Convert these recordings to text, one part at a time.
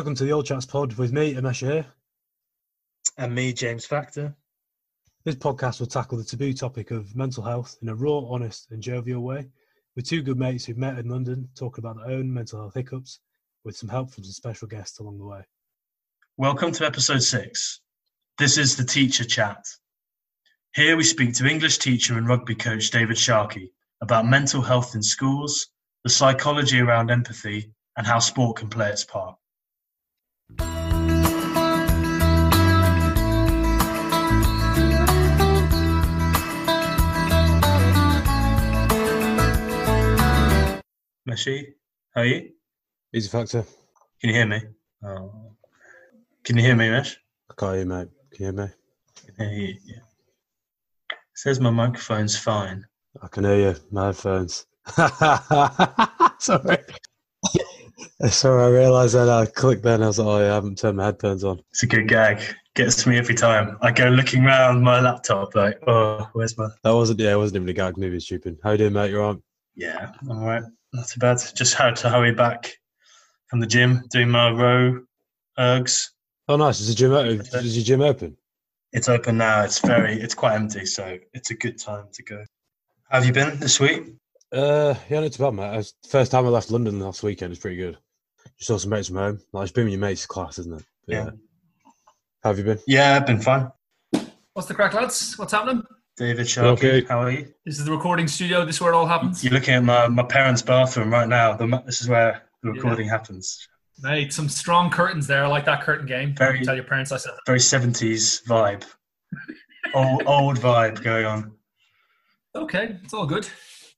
Welcome to the Old Chats Pod with me, Amesha here. And me, James Factor. This podcast will tackle the taboo topic of mental health in a raw, honest, and jovial way, with two good mates who've met in London talking about their own mental health hiccups, with some help from some special guests along the way. Welcome to episode six. This is the Teacher Chat. Here we speak to English teacher and rugby coach David Sharkey about mental health in schools, the psychology around empathy, and how sport can play its part. Meshi, how are you? Easy factor. Can you hear me? Oh. Can you hear me, Mesh? I can't hear you, mate. Can you hear me? Can hear you, yeah. It says my microphone's fine. I can hear you. My headphones. Sorry. Sorry, I realised that I clicked then. I was like, oh, yeah, I haven't turned my headphones on. It's a good gag. Gets to me every time. I go looking around my laptop like, oh, where's my... That wasn't, yeah, it wasn't even a gag. Maybe it's stupid. How you doing, mate? You're on? Yeah, all right. Not too bad. Just had to hurry back from the gym, doing my row ergs. Oh, nice. Is the gym open? Is your gym open? It's open now. It's very, it's quite empty, so it's a good time to go. How have you been this week? Uh, yeah, not too bad, mate. First time I left London last weekend. It's pretty good. You saw some mates from home. Like, it's been with your mates' class, isn't it? But, Yeah. yeah. How have you been? Yeah, I've been fine. What's the crack, lads? What's happening? David Sharkey, Okay. how are you? This is the recording studio. This is where it all happens. You're looking at my, my parents' bathroom right now. The, this is where the recording happens. Mate, some strong curtains there. I like that curtain game. Very- Tell your parents I said that. Very 70s vibe. old, old vibe going on. Okay, it's all good.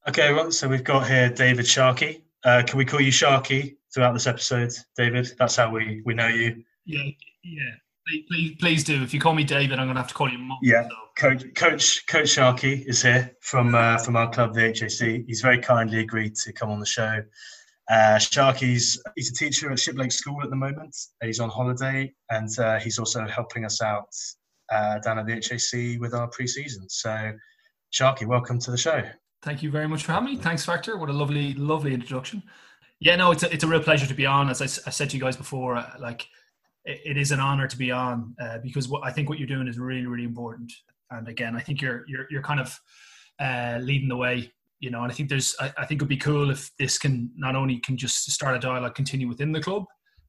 Okay, well, so we've got here David Sharkey. Uh, can we call you Sharkey throughout this episode, David? That's how we, we know you. Yeah, yeah. Please, please, please do. If you call me David, I'm going to have to call you. Yeah. So. Coach Coach Coach Sharkey is here from uh, from our club, the HAC. He's very kindly agreed to come on the show. Uh, Sharkey's he's a teacher at Shiplake School at the moment. He's on holiday, and uh, he's also helping us out uh, down at the HAC with our pre-season. So, Sharkey, welcome to the show. Thank you very much for having me. Thanks, Factor. What a lovely, lovely introduction. Yeah, no, it's a, it's a real pleasure to be on. As I said to you guys before, uh, like it, it is an honor to be on uh, because what I think what you're doing is really, really important. And again, I think you're you're you're kind of uh, leading the way. You know, and I think there's I, I think it'd be cool if this can not only can just start a dialogue, continue within the club,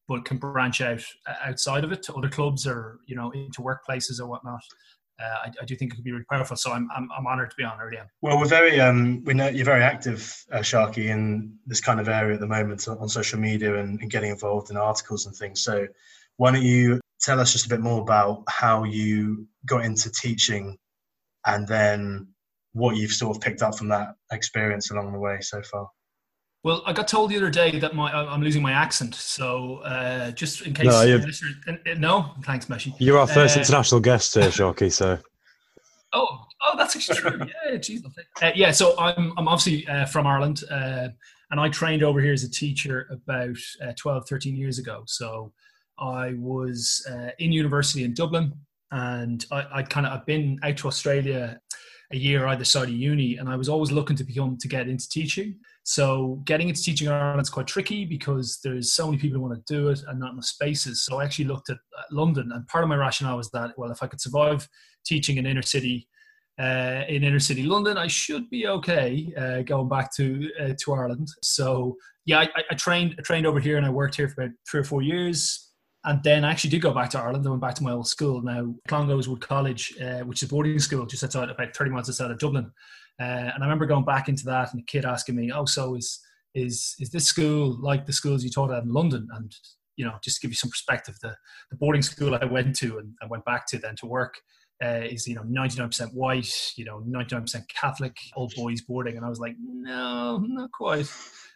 but can branch out uh, outside of it to other clubs or you know into workplaces or whatnot. Uh, I, I do think it could be really powerful. So I'm I'm, I'm honored to be on. Am. Well, we're very um, we know you're very active, uh, Sharkey, in this kind of area at the moment on, on social media and, and getting involved in articles and things. So, why don't you tell us just a bit more about how you got into teaching, and then what you've sort of picked up from that experience along the way so far? Well, I got told the other day that my I'm losing my accent. So uh, just in case, No, no, thanks, Meshi. You're our first Uh, international guest here, Sharkey, so Oh, oh, that's actually true. Yeah, geez. Uh, yeah, so I'm I'm obviously uh, from Ireland, uh, and I trained over here as a teacher about uh, 12, 13 years ago. So I was uh, in university in Dublin, and I, I kind of I've been out to Australia a year either side of uni, and I was always looking to become to get into teaching. So getting into teaching in Ireland is quite tricky because there's so many people who want to do it and not enough spaces. So I actually looked at London, and part of my rationale was that well, if I could survive teaching in inner city uh, in inner city London, I should be okay uh, going back to uh, to Ireland. So yeah, I, I trained I trained over here and I worked here for about three or four years. And then I actually did go back to Ireland. I went back to my old school now, Clongowes Wood College, uh, which is a boarding school just outside, about 30 miles outside of Dublin. Uh, and I remember going back into that and a kid asking me, "Oh, so is is is this school like the schools you taught at in London?" And you know, just to give you some perspective, the the boarding school I went to and I went back to then to work uh, is you know 99% white, you know 99% Catholic, old boys boarding, and I was like, no, not quite.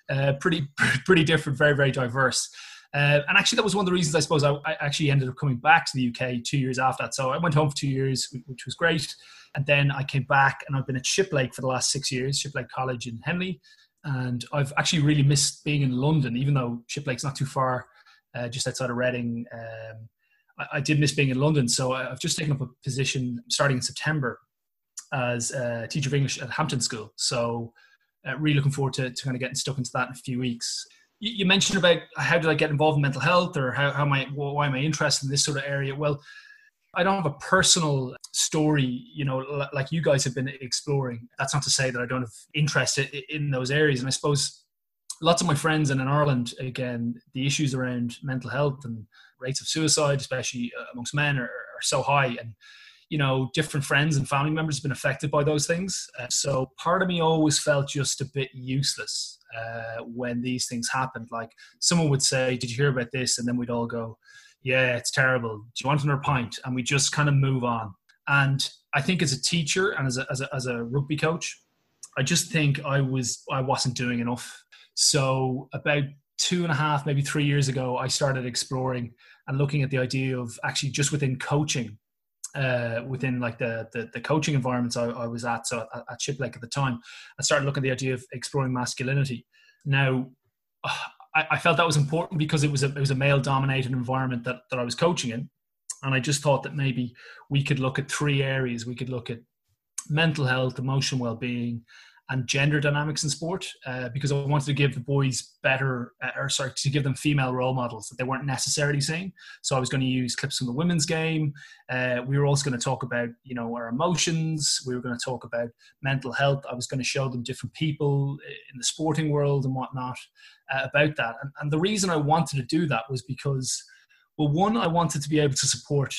Uh, pretty pretty different, very very diverse. Uh, and actually, that was one of the reasons I suppose I, I actually ended up coming back to the UK two years after that. So I went home for two years, which was great. And then I came back and I've been at Shiplake for the last six years, Shiplake College in Henley. And I've actually really missed being in London, even though Shiplake's not too far, uh, just outside of Reading. Um, I, I did miss being in London. So I've just taken up a position starting in September as a teacher of English at Hampton School. So uh, really looking forward to, to kind of getting stuck into that in a few weeks. You mentioned about how did I get involved in mental health or how, how am I, why am I interested in this sort of area? Well, I don't have a personal story, you know, like you guys have been exploring. That's not to say that I don't have interest in those areas. And I suppose lots of my friends and in Ireland, again, the issues around mental health and rates of suicide, especially uh, amongst men, are, are so high. And you know, different friends and family members have been affected by those things. Uh, so part of me always felt just a bit useless uh, when these things happened. Like someone would say, "Did you hear about this?" And then we'd all go, "Yeah, it's terrible. Do you want another pint?" And we just kind of move on. And I think as a teacher and as a, as a, as a rugby coach, I just think I was I wasn't doing enough. So about two and a half, maybe three years ago, I started exploring and looking at the idea of actually just within coaching uh, within like the, the, the coaching environments I, I, was at, so at, at Shiplake at the time, I started looking at the idea of exploring masculinity. Now, I, I felt that was important because it was a it was a male dominated environment that that I was coaching in, and I just thought that maybe we could look at three areas. We could look at mental health, emotional well being, and gender dynamics in sport uh, because I wanted to give the boys better, uh, or sorry, to give them female role models that they weren't necessarily seeing. So I was going to use clips from the women's game. Uh, we were also going to talk about, you know, our emotions. We were going to talk about mental health. I was going to show them different people in the sporting world and whatnot uh, about that. And, and the reason I wanted to do that was because, well, one, I wanted to be able to support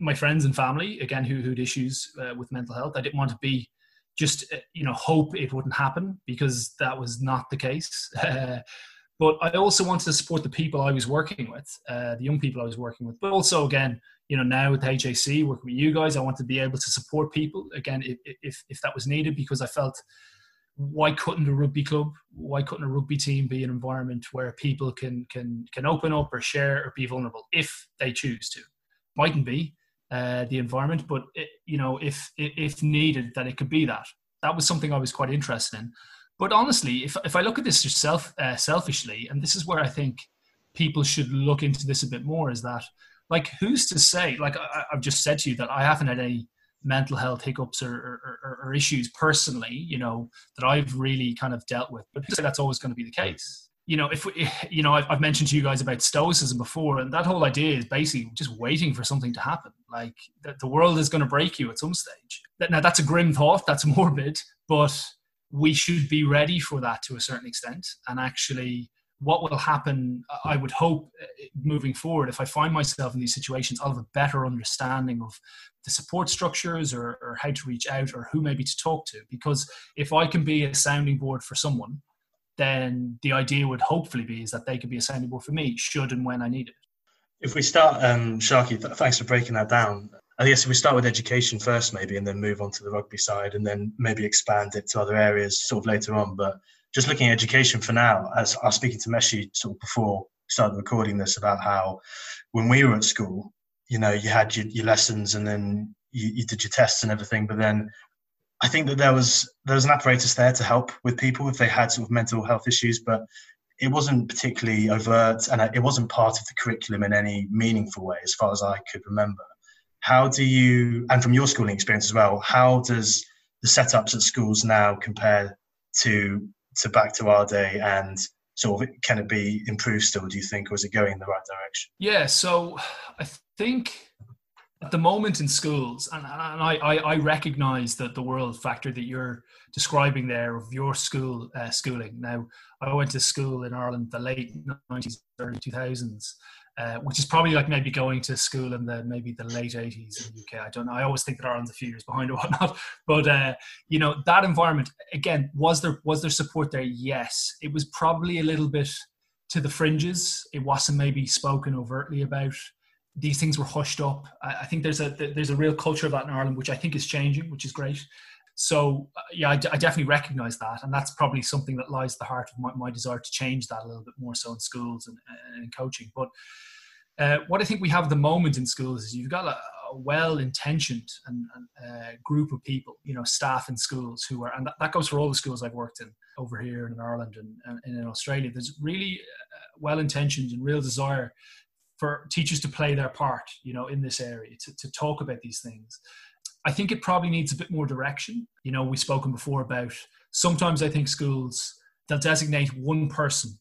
my friends and family again who who had issues uh, with mental health. I didn't want to be just uh, you know hope it wouldn't happen because that was not the case. But I also wanted to support the people I was working with, uh, the young people I was working with. But also, again, you know, now with HAC working with you guys, I want to be able to support people again if, if if that was needed because I felt why couldn't a rugby club, why couldn't a rugby team be an environment where people can can can open up or share or be vulnerable if they choose to? Mightn't be, uh, the environment. But it, you know, if if needed, that it could be that. That was something I was quite interested in. But honestly, if if I look at this self uh, selfishly, and this is where I think people should look into this a bit more, is that like who's to say? Like I, have just said to you that I haven't had any mental health hiccups or, or, or, or issues personally, you know, that I've really kind of dealt with. But that's always going to be the case you know, if we, you know, I've, mentioned to you guys about stoicism before, and that whole idea is basically just waiting for something to happen. Like the, the world is going to break you at some stage. Now, that's a grim thought, that's morbid, but we should be ready for that to a certain extent. And actually, what will happen, I would hope, uh, moving forward, if I find myself in these situations, I'll have a better understanding of the support structures or, or how to reach out or who maybe to talk to. Because if I can be a sounding board for someone, then the idea would hopefully be is that they could be assignable for me should and when I need it. If we start, um, Sharkey, th- thanks for breaking that down. I guess if we start with education first, maybe, and then move on to the rugby side, and then maybe expand it to other areas sort of later on. But just looking at education for now, as I was speaking to Meshi sort of before we started recording this about how when we were at school, you know, you had your, your lessons and then you, you did your tests and everything, but then I think that there was there was an apparatus there to help with people if they had sort of mental health issues, but it wasn't particularly overt and it wasn't part of the curriculum in any meaningful way, as far as I could remember. How do you, and from your schooling experience as well, how does the setups at schools now compare to to back to our day and sort of can it be improved still do you think or is it going in the right direction yeah so i think at the moment in schools, and, and I, I, I recognize that the world factor that you're describing there of your school uh, schooling. Now, I went to school in Ireland the late 90s, early 2000s, uh, which is probably like maybe going to school in the maybe the late 80s in the UK. I don't know. I always think that Ireland's a few years behind or whatnot. But uh, you know that environment again was there was there support there? Yes, it was probably a little bit to the fringes. It wasn't maybe spoken overtly about these things were hushed up. I, I, think there's a there's a real culture of that in Ireland, which I think is changing, which is great. So uh, yeah, I, d- I definitely recognise that, and that's probably something that lies at the heart of my, my, desire to change that a little bit more so in schools and, and in coaching. But uh, what I think we have at the moment in schools is you've got a, a well-intentioned and, and uh, group of people, you know, staff in schools who are, and that, that, goes for all the schools I've worked in over here in Ireland and, and in Australia. There's really uh, well-intentioned and real desire for teachers to play their part, you know, in this area to, to talk about these things. I think it probably needs a bit more direction. You know, we've spoken before about sometimes I think schools they'll designate one person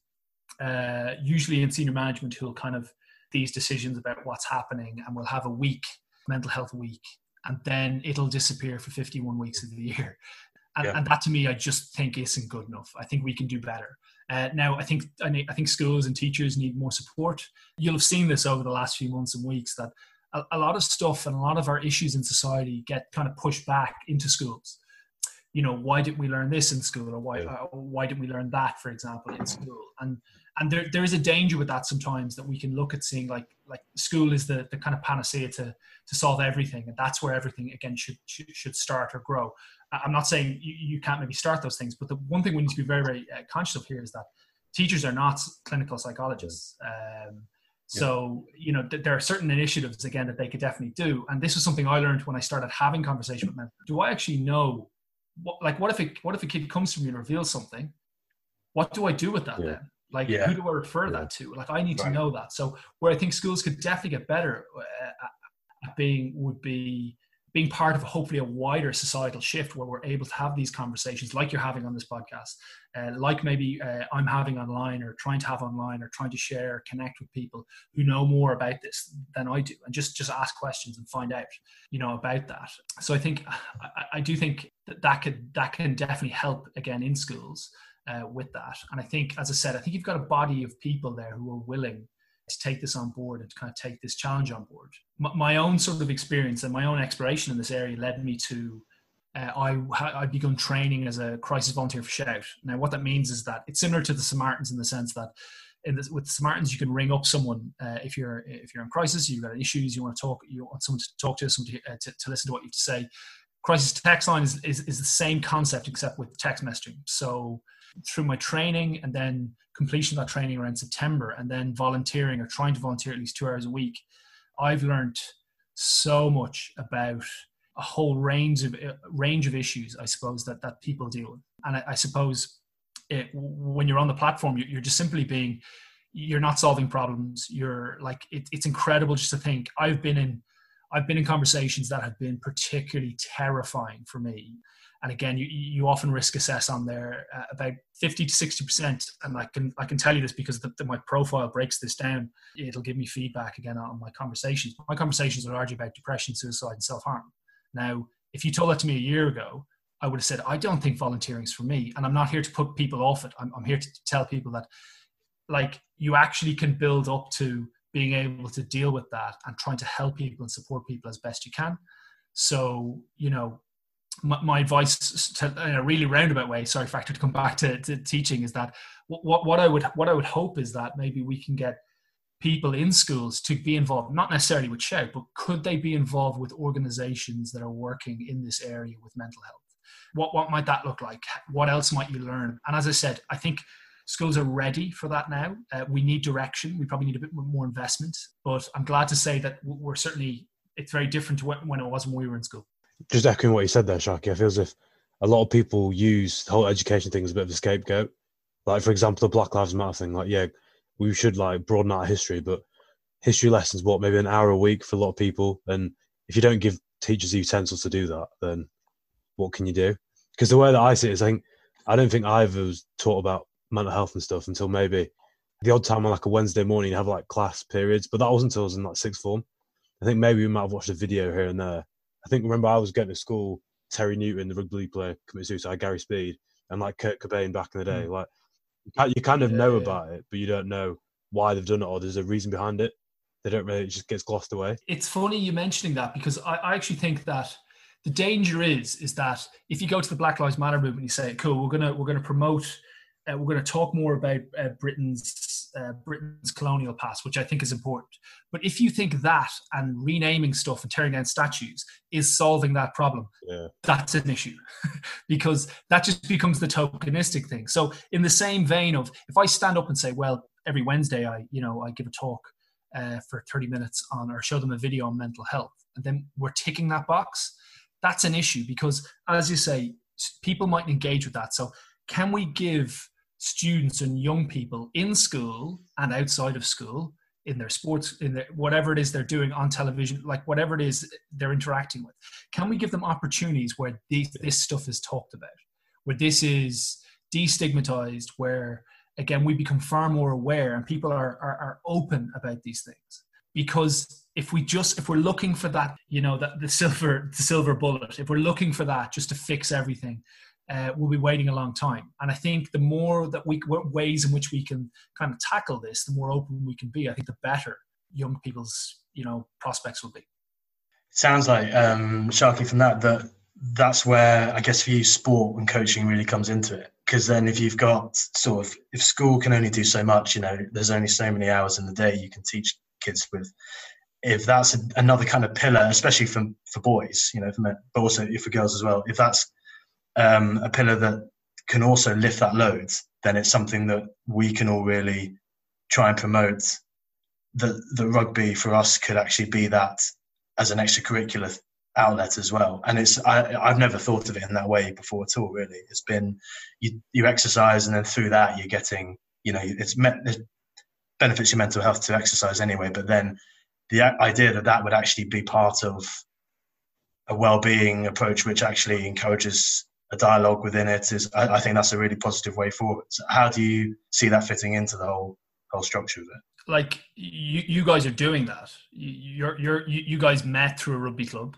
uh, usually in senior management, who'll kind of these decisions about what's happening, and we'll have a week, mental health week, and then it'll disappear for 51 weeks of the year. And, yeah. and that to me, I just think isn't good enough. I think we can do better. Uh, now, I think I, need, I, think schools and teachers need more support. You'll have seen this over the last few months and weeks that a, a lot of stuff and a lot of our issues in society get kind of pushed back into schools. You know, why didn't we learn this in school, or why uh, why didn't we learn that, for example, in school? And and there, there is a danger with that sometimes that we can look at seeing like like school is the, the kind of panacea to to solve everything and that's where everything again should should, should start or grow i'm not saying you, you can't maybe start those things but the one thing we need to be very very uh, conscious of here is that teachers are not clinical psychologists um, so you know th- there are certain initiatives again that they could definitely do and this was something i learned when i started having conversation with men do i actually know what like what if it what if a kid comes to me and reveals something what do i do with that yeah. then like, yeah. who do I refer yeah. that to? Like, I need right. to know that. So, where I think schools could definitely get better uh, at being would be being part of hopefully a wider societal shift where we're able to have these conversations like you're having on this podcast, uh, like maybe uh, I'm having online or trying to have online or trying to share, connect with people who know more about this than I do, and just just ask questions and find out, you know, about that. So I think I, I do think that that could that can definitely help again in schools uh, with that. And I think, as I said, I think you've got a body of people there who are willing to take this on board and to kind of take this challenge on board. My, my own sort of experience and my own exploration in this area led me to uh, I I begun training as a crisis volunteer for Shout. Now, what that means is that it's similar to the Samaritans in the sense that with Samaritans you can ring up someone uh, if you're if you're in crisis, you've got issues, you want to talk, you want someone to talk to, someone to, uh, to, to listen to what you have to say. Crisis text line is, is, is the same concept except with text messaging. So through my training and then completion of that training around September and then volunteering or trying to volunteer at least two hours a week, I've learned so much about a whole range of range of issues, I suppose that that people deal with. And I, I suppose it, when you're on the platform, you're, just simply being, you're not solving problems. You're like, it, it's incredible just to think. I've been in, I've been in conversations that have been particularly terrifying for me and again, you, you often risk assess on there uh, about 50 to 60%. And I can, I can tell you this because the, the, my profile breaks this down. It'll give me feedback again on my conversations. My conversations are largely about depression, suicide, and self harm. Now, if you told that to me a year ago, I would have said, I don't think volunteering is for me. And I'm not here to put people off it. I'm, I'm here to tell people that, like, you actually can build up to being able to deal with that and trying to help people and support people as best you can. So, you know, my, my advice to, in a really roundabout way sorry factor to come back to, to teaching is that what, what i would what i would hope is that maybe we can get people in schools to be involved not necessarily with shout but could they be involved with organizations that are working in this area with mental health? What what might that look like? What else might you learn? And as i said i think schools are ready for that now uh, we need direction we probably need a bit more investment but i'm glad to say that we're certainly it's very different to when it was when we were in school just echoing what you said there, Sharkey, I feel as if a lot of people use the whole education thing as a bit of a scapegoat. Like, for example, the Black Lives Matter thing. Like, yeah, we should like broaden out history, but history lessons, what, maybe an hour a week for a lot of people. And if you don't give teachers the utensils to do that, then what can you do? Because the way that I see it is, I think, I don't think I was taught about mental health and stuff until maybe the odd time on like a Wednesday morning, you have like class periods, but that wasn't until I was in like sixth form. I think maybe we might have watched a video here and there I think remember I was getting to school, Terry Newton, the rugby player, committed suicide, Gary Speed, and like Kurt Cobain back in the day. Mm. Like you kind of yeah, know yeah. about it, but you don't know why they've done it or there's a reason behind it. They don't really, it just gets glossed away. It's funny you mentioning that because I, I actually think that the danger is is that if you go to the Black Lives Matter movement, you say, "Cool, we're gonna we're gonna promote, uh, we're gonna talk more about uh, Britain's uh, Britain's colonial past, which I think is important. But if you think that and renaming stuff and tearing down statues is solving that problem, yeah. that's an issue because that just becomes the tokenistic thing. So, in the same vein of if I stand up and say, well, every Wednesday I, you know, I give a talk uh, for 30 minutes on or show them a video on mental health, and then we're ticking that box, that's an issue because, as you say, people might engage with that. So, can we give students and young people in school and outside of school in their sports in their, whatever it is they're doing on television like whatever it is they're interacting with can we give them opportunities where these, this stuff is talked about where this is destigmatized where again, we become far more aware and people are, are, are open about these things. Because if we just if we're looking for that, you know, that the silver the silver bullet, if we're looking for that just to fix everything, uh, we'll be waiting a long time. And I think the more that we ways in which we can kind of tackle this, the more open we can be. I think the better young people's you know prospects will be. Sounds like um, Sharkey from that that that's where I guess for you sport and coaching really comes into it because then if you've got sort of if school can only do so much, you know, there's only so many hours in the day you can teach kids with. If that's another kind of pillar, especially for for boys, you know, for men, but also for girls as well, if that's um, a pillar that can also lift that load, then it's something that we can all really try and promote. That the rugby for us could actually be that as an extracurricular outlet as well. And it's I, I've never thought of it in that way before at all. Really, it's been you you exercise and then through that you're getting you know it's met it benefits your mental health to exercise anyway. But then the idea that that would actually be part of a well-being approach which actually encourages a dialogue within it is I, I think that's a really positive way forward. So how do you see that fitting into the whole whole structure of it? Like you, you guys are doing that. You're, you're, you guys met through a rugby club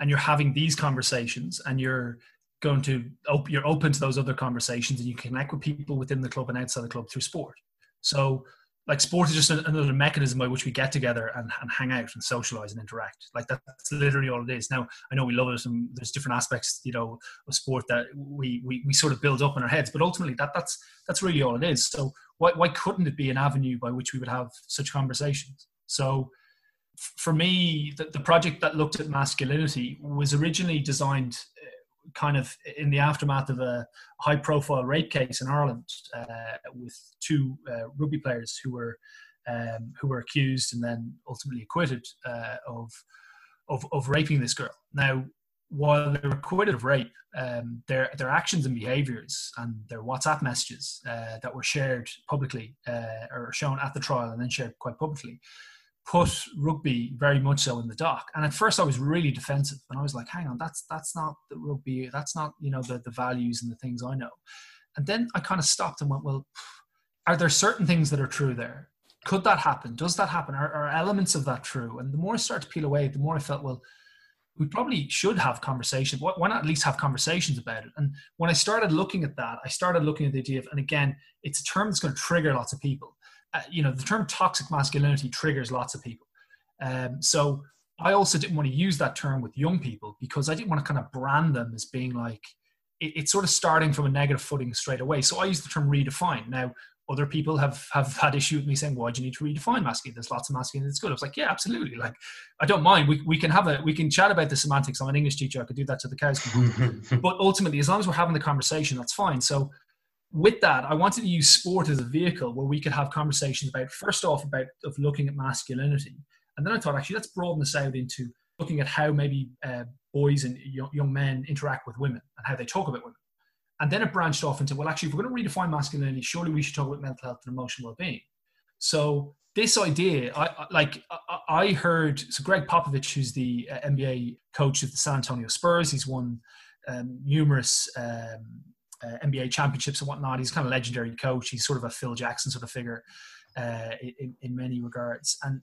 and you're having these conversations and you're going to you're open to those other conversations and you connect with people within the club and outside the club through sport so like sport is just another mechanism by which we get together and, and hang out and socialize and interact. Like that's literally all it is. Now i know we love it and there's different aspects you know of sport that we we, we sort of build up in our heads but ultimately that that's that's really all it is. So why, why couldn't it be an avenue by which we would have such conversations? So for me, the, the, project that looked at masculinity was originally designed kind of in the aftermath of a high profile rape case in Ireland uh, with two uh, rugby players who were um, who were accused and then ultimately acquitted uh, of, of, of raping this girl. Now, while they were acquitted of rape, um, their their actions and behaviours and their WhatsApp messages uh, that were shared publicly uh, or shown at the trial and then shared quite publicly put rugby very much so in the dock. And at first I was really defensive and I was like, hang on, that's that's not the rugby, that's not, you know, the, the values and the things I know. And then I kind of stopped and went, well, are there certain things that are true there? Could that happen? Does that happen? Are, are elements of that true? And the more I started to peel away, the more I felt, well, we probably should have conversations. Why not at least have conversations about it? And when I started looking at that, I started looking at the idea of, and again, it's a term that's going to trigger lots of people you know, the term toxic masculinity triggers lots of people. Um, so I also didn't want to use that term with young people because I didn't want to kind of brand them as being like, it, it's sort of starting from a negative footing straight away. So I use the term redefine. Now, other people have have had issue with me saying, "Why do you need to redefine masculine? There's lots of masculine that's good." I was like, "Yeah, absolutely. Like, I don't mind. We, we can have a we can chat about the semantics. I'm an English teacher. I could do that to the cows. but ultimately, as long as we're having the conversation, that's fine. So with that, I wanted to use sport as a vehicle where we could have conversations about, first off, about of looking at masculinity, and then I thought actually let's broaden this out into looking at how maybe uh, boys and young, young men interact with women and how they talk about women. And then it branched off into well, actually, if we're going to redefine masculinity, surely we should talk about mental health and emotional well-being. So this idea, I, like I heard, so Gregg Popovich, who's the uh, NBA coach of the San Antonio Spurs, he's won um, numerous um, uh, NBA championships and whatnot. He's kind of legendary coach. He's sort of a Phil Jackson sort of figure uh, in, in many regards. And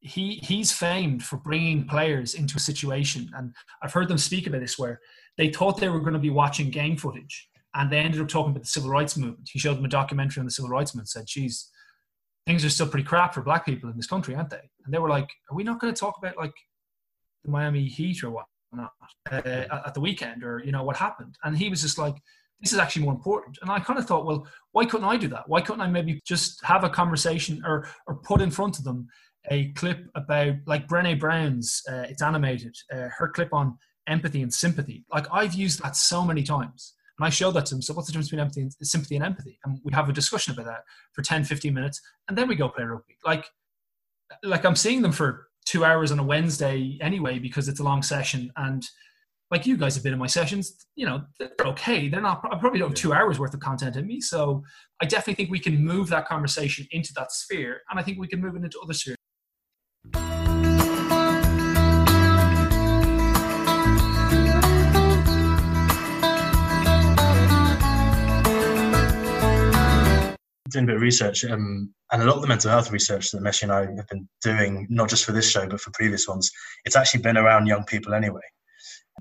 he he's famed for bringing players into a situation. And I've heard them speak about this where they thought they were going to be watching game footage, and they ended up talking about the civil rights movement. He showed them a documentary on the civil rights movement. Said, "Geez, things are still pretty crap for black people in this country, aren't they?" And they were like, "Are we not going to talk about like the Miami Heat or what?" Not uh, at the weekend, or you know what happened, and he was just like, this is actually more important. And I kind of thought, well, why couldn't I do that? Why couldn't I maybe just have a conversation or, or put in front of them a clip about like Brené Brown's, uh, it's animated, uh, her clip on empathy and sympathy. Like I've used that so many times. And I showed that to them. So what's the difference between empathy and sympathy and empathy? And we have a discussion about that for 10, 15 minutes. And then we go play rugby. Like, like I'm seeing them for two hours on a Wednesday anyway, because it's a long session. And like you guys have been in my sessions, you know, they're okay. They're not, I probably don't have two hours worth of content in me. So I definitely think we can move that conversation into that sphere. And I think we can move it into other spheres. doing a bit of research, um, and a lot of the mental health research that Meshi and I have been doing, not just for this show but for previous ones, it's actually been around young people anyway.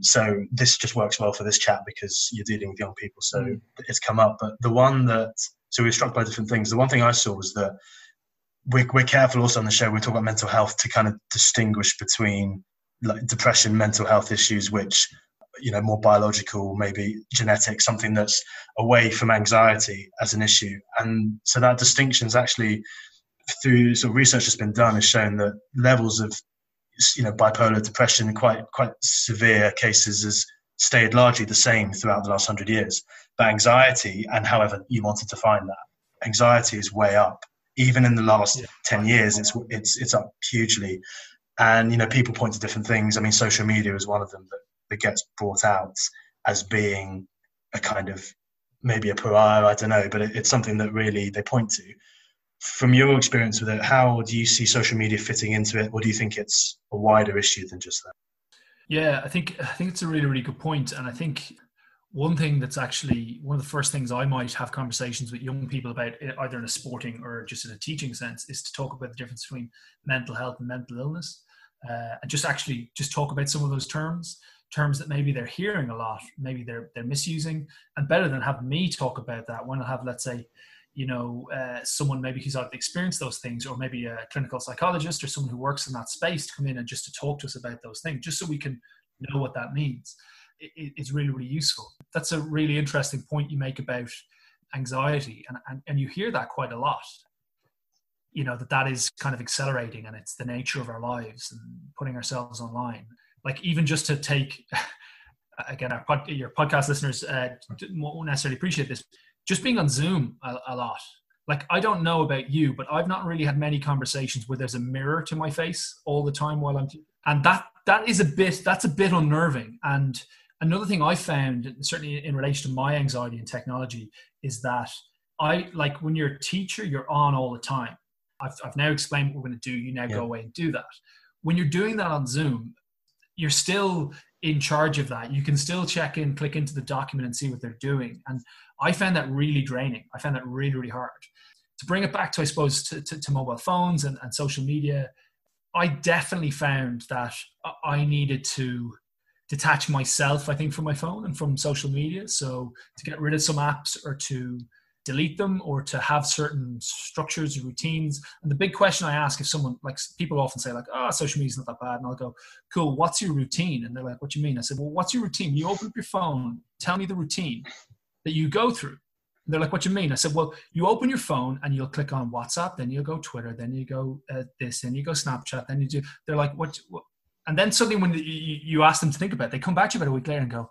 So this just works well for this chat because you're dealing with young people, so mm. it's come up. But the one that so we were struck by different things. The one thing I saw was that we're, we're careful also on the show. We talk about mental health to kind of distinguish between like depression, mental health issues, which you know more biological, maybe genetic, something that's away from anxiety as an issue. And so that distinction is actually through sort of research that's been done has shown that levels of you know bipolar depression, quite quite severe cases, has stayed largely the same throughout the last hundred years. But anxiety, and however you wanted to find that, anxiety is way up. Even in the last yeah. ten years, it's it's it's up hugely. And you know, people point to different things. I mean, social media is one of them that, that gets brought out as being a kind of maybe a pariah. I don't know, but it, it's something that really they point to. From your experience with it, how do you see social media fitting into it, or do you think it's a wider issue than just that? Yeah, I think I think it's a really really good point, and I think one thing that's actually one of the first things I might have conversations with young people about, either in a sporting or just in a teaching sense, is to talk about the difference between mental health and mental illness, uh, and just actually just talk about some of those terms, terms that maybe they're hearing a lot, maybe they're they're misusing, and better than have me talk about that when I have, let's say, you know, uh, someone maybe who's out experienced those things, or maybe a clinical psychologist or someone who works in that space to come in and just to talk to us about those things, just so we can know what that means. It, it's really, really useful. That's a really interesting point you make about anxiety, and, and, and you hear that quite a lot. You know, that that is kind of accelerating and it's the nature of our lives and putting ourselves online. Like, even just to take, again, our pod, your podcast listeners uh, won't necessarily appreciate this just being on Zoom a, a lot. Like I don't know about you, but I've not really had many conversations where there's a mirror to my face all the time while I'm, and that that is a bit that's a bit unnerving. And another thing I found, certainly in relation to my anxiety and technology, is that I like when you're a teacher, you're on all the time. I've, I've now explained what we're going to do. You now yeah. go away and do that. When you're doing that on Zoom, you're still in charge of that. You can still check in, click into the document and see what they're doing. And I found that really draining. I found that really, really hard. To bring it back to, I suppose, to, to, to mobile phones and, and social media, I definitely found that I needed to detach myself, I think, from my phone and from social media. So to get rid of some apps or to delete them or to have certain structures routines. And the big question I ask if someone like people often say like, oh, social media is not that bad. And I'll go, cool, what's your routine? And they're like, what do you mean? I said, well, what's your routine? You open up your phone, tell me the routine that you go through. And they're like, what do you mean? I said, well, you open your phone and you'll click on WhatsApp, then you go Twitter, then you go uh, this, then you go Snapchat, then you do, they're like, what, what? And then suddenly when you, you ask them to think about it, they come back to you about a week later and go,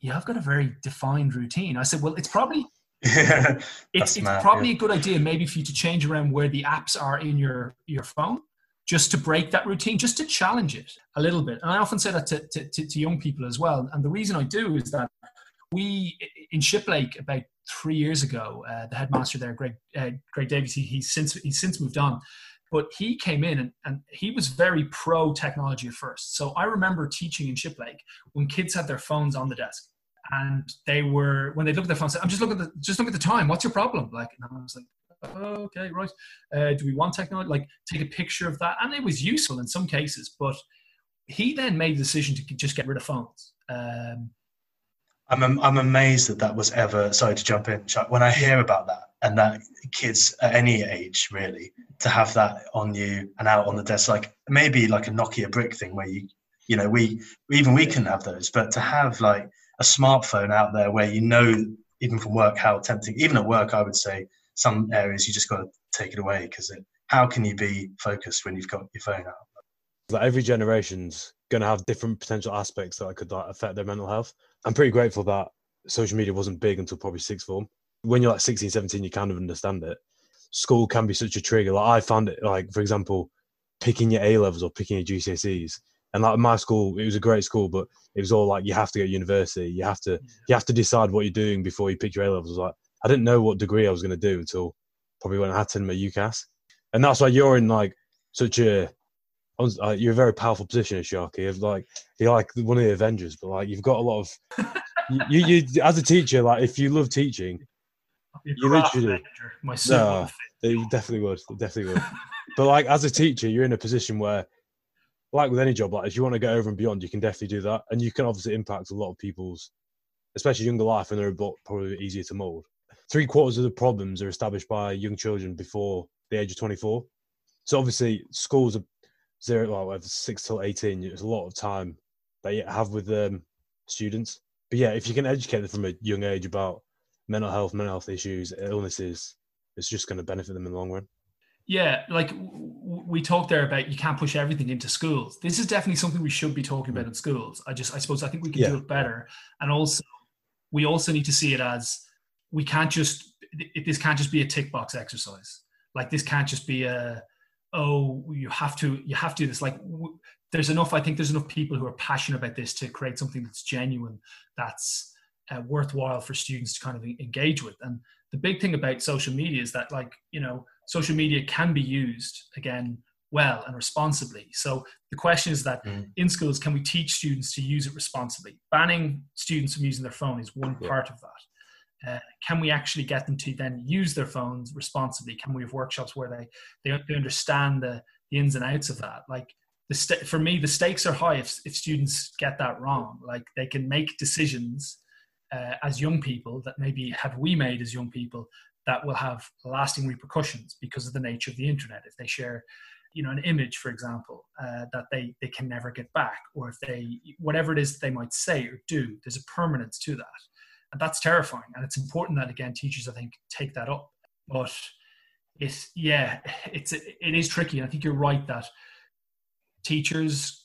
yeah, I've got a very defined routine. I said, well, it's probably it's, it's probably yeah. a good idea maybe for you to change around where the apps are in your your phone just to break that routine just to challenge it a little bit and i often say that to, to, to young people as well and the reason i do is that we in shiplake about three years ago uh, the headmaster there greg uh, greg davies he, he's since he's since moved on but he came in and, and he was very pro technology at first so i remember teaching in shiplake when kids had their phones on the desk and they were when they looked at their phone, "I'm just looking at the just look at the time. What's your problem?" Like, and I was like, "Okay, right. Uh, do we want technology? Like, take a picture of that." And it was useful in some cases, but he then made the decision to just get rid of phones. Um, I'm I'm amazed that that was ever. Sorry to jump in, Chuck. When I hear about that and that kids at any age really to have that on you and out on the desk, like maybe like a Nokia brick thing where you you know we even we can have those, but to have like a smartphone out there where you know, even from work, how tempting. Even at work, I would say some areas you just got to take it away because how can you be focused when you've got your phone out? Like every generation's going to have different potential aspects that could like, affect their mental health. I'm pretty grateful that social media wasn't big until probably sixth form. When you're like 16, 17, you kind of understand it. School can be such a trigger. Like I found it, like for example, picking your A levels or picking your GCSEs and like my school, it was a great school, but it was all like you have to go to university. You have to you have to decide what you're doing before you pick your A levels. Like I didn't know what degree I was going to do until probably when I had to my UCAS, and that's why you're in like such a uh, you're a very powerful position as Sharkey. Of like you're like one of the Avengers, but like you've got a lot of you, you, you as a teacher. Like if you love teaching, You literally My no, they definitely would. They definitely would. but like as a teacher, you're in a position where, like with any job, like if you want to go over and beyond, you can definitely do that, and you can obviously impact a lot of people's, especially younger life, and they're probably easier to mold. Three quarters of the problems are established by young children before the age of 24. So obviously, schools are zero, well, six till 18. It's a lot of time that you have with um, students. But yeah, if you can educate them from a young age about mental health, mental health issues, illnesses, it's just going to benefit them in the long run. Yeah, like we talked there about you can't push everything into schools. This is definitely something we should be talking about mm. in schools. I just, I suppose, I think we can yeah. do it better. And also, we also need to see it as we can't just, this can't just be a tick box exercise. Like this can't just be a, oh, you have to, you have to do this. Like there's enough, I think there's enough people who are passionate about this to create something that's genuine, that's uh, worthwhile for students to kind of engage with. And the big thing about social media is that like you know social media can be used again well and responsibly so the question is that mm. in schools can we teach students to use it responsibly banning students from using their phone is one yeah. part of that uh, can we actually get them to then use their phones responsibly? Can we have workshops where they they, understand the, the ins and outs of that? Like the st- for me the stakes are high if, if students get that wrong. Like they can make decisions uh, as young people that maybe have we made as young people that will have lasting repercussions because of the nature of the internet. If they share you know an image for example uh, that they they can never get back or if they whatever it is they might say or do there's a permanence to that and that's terrifying. And it's important that again teachers i think take that up. But it's yeah it's it is tricky. I think you're right that teachers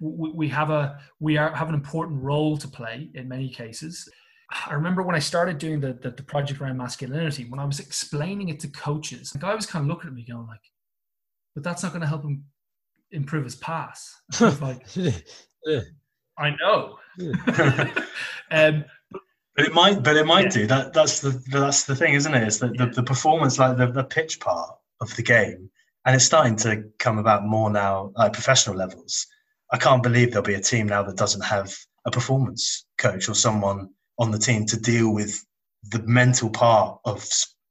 we have a we are have an important role to play in many cases. I remember when i started doing the, the, the project around masculinity when i was explaining it to coaches the guy was kind of looking at me going like but that's not going to help him improve his pass. I like i know. Um, but it might but it might yeah. do that that's the that's the thing isn't it it's the, yeah. the, the performance like the, the pitch part of the game and it's starting to come about more now at professional levels I can't believe there'll be a team now that doesn't have a performance coach or someone on the team to deal with the mental part of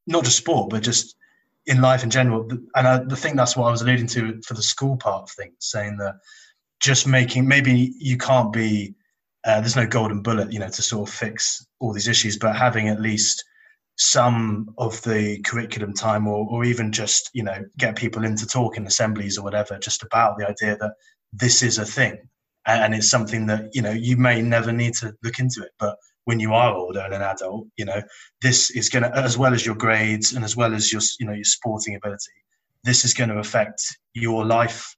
not just sport, but just in life in general. And I, the thing that's what I was alluding to for the school part of things, saying that just making maybe you can't be uh, there's no golden bullet, you know, to sort of fix all these issues, but having at least some of the curriculum time or, or even just you know get people into talk in assemblies or whatever just about the idea that this is a thing. And it's something that you know you may never need to look into it but when you are older and an adult you know this is going to as well as your grades and as well as your you know your sporting ability this is going to affect your life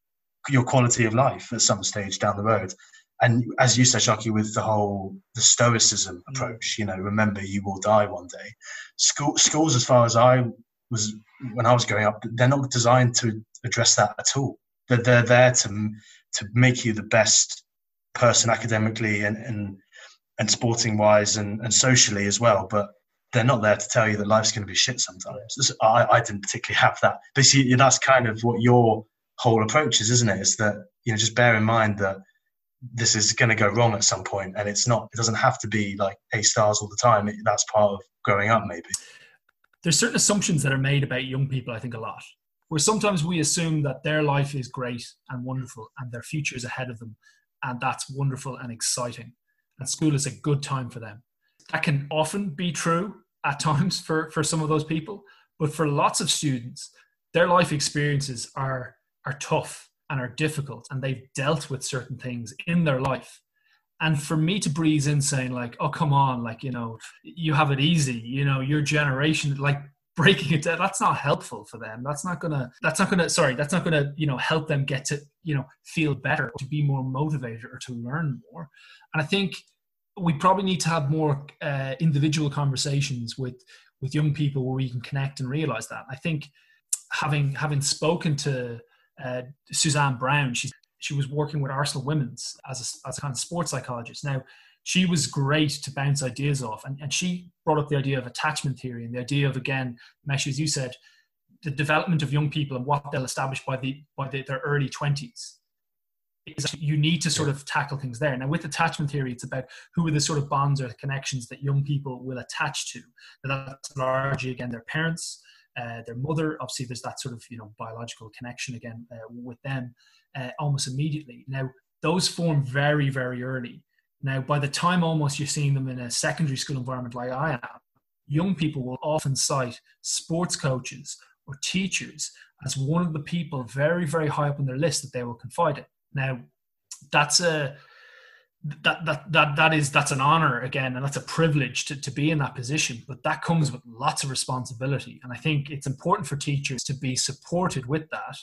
your quality of life at some stage down the road and as you said Sharkey with the whole the stoicism mm. approach you know remember you will die one day School, schools as far as i was when i was growing up they're not designed to address that at all they're, they're there to to make you the best person academically and and, and sporting wise and, and socially as well. But they're not there to tell you that life's going to be shit sometimes. I, I didn't particularly have that. But see, that's kind of what your whole approach is, isn't it? Is that you know just bear in mind that this is going to go wrong at some point, and it's not. It doesn't have to be like A stars all the time. It, that's part of growing up, maybe. There's certain assumptions that are made about young people. I think a lot where sometimes we assume that their life is great and wonderful and their future is ahead of them and that's wonderful and exciting and school is a good time for them that can often be true at times for for some of those people but for lots of students their life experiences are are tough and are difficult and they've dealt with certain things in their life. And for me to breeze in saying like oh come on like you know you have it easy you know your generation like breaking it down that's not helpful for them. That's not gonna that's not gonna sorry that's not gonna you know help them get to you know feel better to be more motivated or to learn more. And i think we probably need to have more uh, individual conversations with with young people where we can connect and realize that. I think having having spoken to uh, suzanne brown she she was working with arsenal women's as a, as a kind of sports psychologist now she was great to bounce ideas off. And, and she brought up the idea of attachment theory and the idea of, again, Mesh, as you said, the development of young people and what they'll establish by, the, by the, their early 20s. is you need to sort of tackle things there. Now, with attachment theory, it's about who are the sort of bonds or connections that young people will attach to. Now, that's largely again their parents, uh, their mother. Obviously, there's that sort of you know biological connection again uh, with them uh, almost immediately. Now, those form very very early. Now, by the time almost you're seeing them in a secondary school environment like I am, young people will often cite sports coaches or teachers as one of the people very very high up on their list that they will confide in now, that's a that that that that is that's an honor again, and that's a privilege to, to be in that position. But that comes with lots of responsibility, and I think it's important for teachers to be supported with that.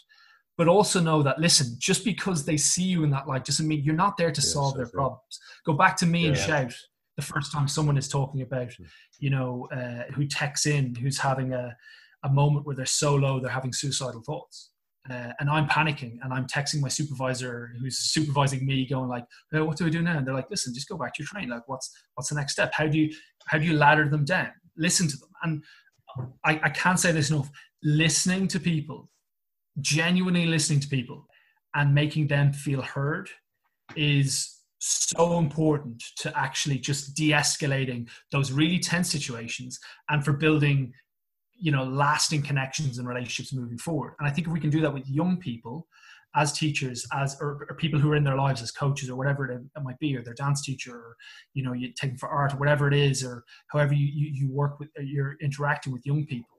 But also know that listen, just because they see you in that light doesn't mean you're not there to solve their problems. Go back to me yeah. and shout the first time someone is talking about, hmm. you know, uh, who texts in, who's having a, a moment where they're so low they're having suicidal thoughts uh, and I'm panicking and I'm texting my supervisor who's supervising me, going like, "What do I do now?" And they're like, "Listen, just go back to your train. Like, what's what's the next step? How do you how do you ladder them down? Listen to them." And I, I can't say this enough. Listening to people, genuinely listening to people, and making them feel heard is so important to actually just de-escalating those really tense situations and for building you know lasting connections and relationships moving forward. And i think if we can do that with young people as teachers as or, or people who are in their lives as coaches or whatever it, it, might be or their dance teacher or you know you take them for art or whatever it is or however you, you, you work with you're interacting with young people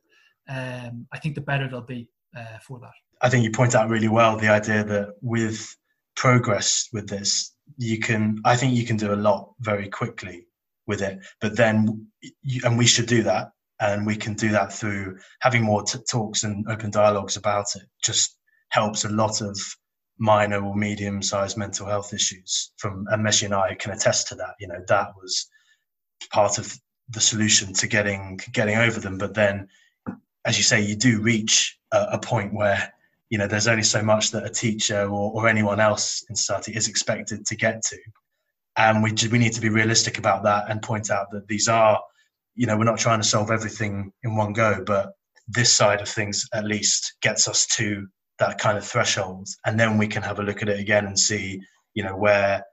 um, i think the better they'll be uh, for that. I think you point out really well the idea that with progress with this you can i think you can do a lot very quickly with it. But then you, and we should do that and we can do that through having more t- talks and open dialogues about it just helps a lot of minor or medium sized mental health issues from and Meshi and I can attest to that you know that was part of the solution to getting getting over them. But then as you say you do reach a, a point where you know there's only so much that a teacher or, or anyone else in society is expected to get to. And we we need to be realistic about that and point out that these are you know we're not trying to solve everything in one go but this side of things at least gets us to that kind of threshold. And then we can have a look at it again and see you know where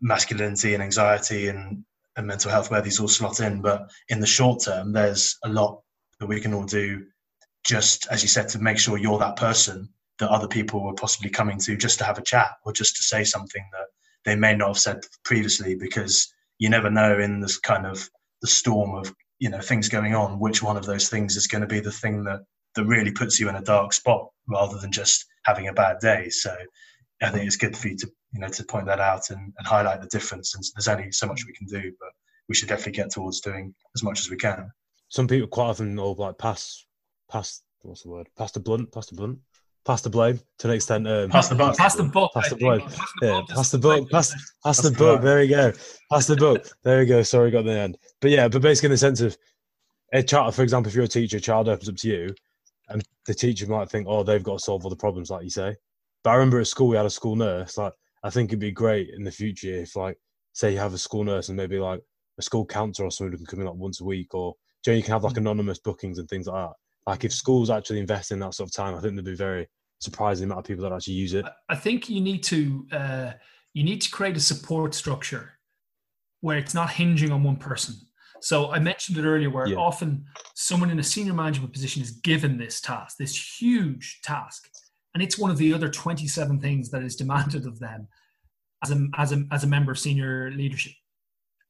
masculinity and anxiety and, and mental health where these all slot in. But in the short term there's a lot that we can all do just as you said to make sure you're that person that other people were possibly coming to just to have a chat or just to say something that they may not have said previously because you never know in this kind of the storm of you know things going on which one of those things is going to be the thing that that really puts you in a dark spot rather than just having a bad day. So i think it's good for you to you know to point that out and, and highlight the difference. And there's only so much we can do but we should definitely get towards doing as much as we can. Some people quite often all like pass pass what's the word? Pass the blunt pass the blunt pass the blame to an extent. Um, pass the buck. Pass the book. Pass the blame. Yeah, pass the book. Pass, pass the book. There we go. Pass the book. There we go. Sorry, got the end. But yeah, but basically in the sense of a child, for example, if you're a teacher, a child opens up to you, and the teacher might think, oh, they've got to solve all the problems, like you say. But I remember at school we had a school nurse. Like I think it'd be great in the future if, like, say you have a school nurse and maybe like a school counselor or someone who can come in like once a week, or you, know, you can have like hmm. anonymous bookings and things like that. Like if schools actually invest in that sort of time, I think they'd be very surprising amount of people that actually use it. I think you need to uh, you need to create a support structure where it's not hinging on one person. So I mentioned it earlier, where yeah. often someone in a senior management position is given this task, this huge task, and it's one of the other 27 things that is demanded of them as a as a as a member of senior leadership.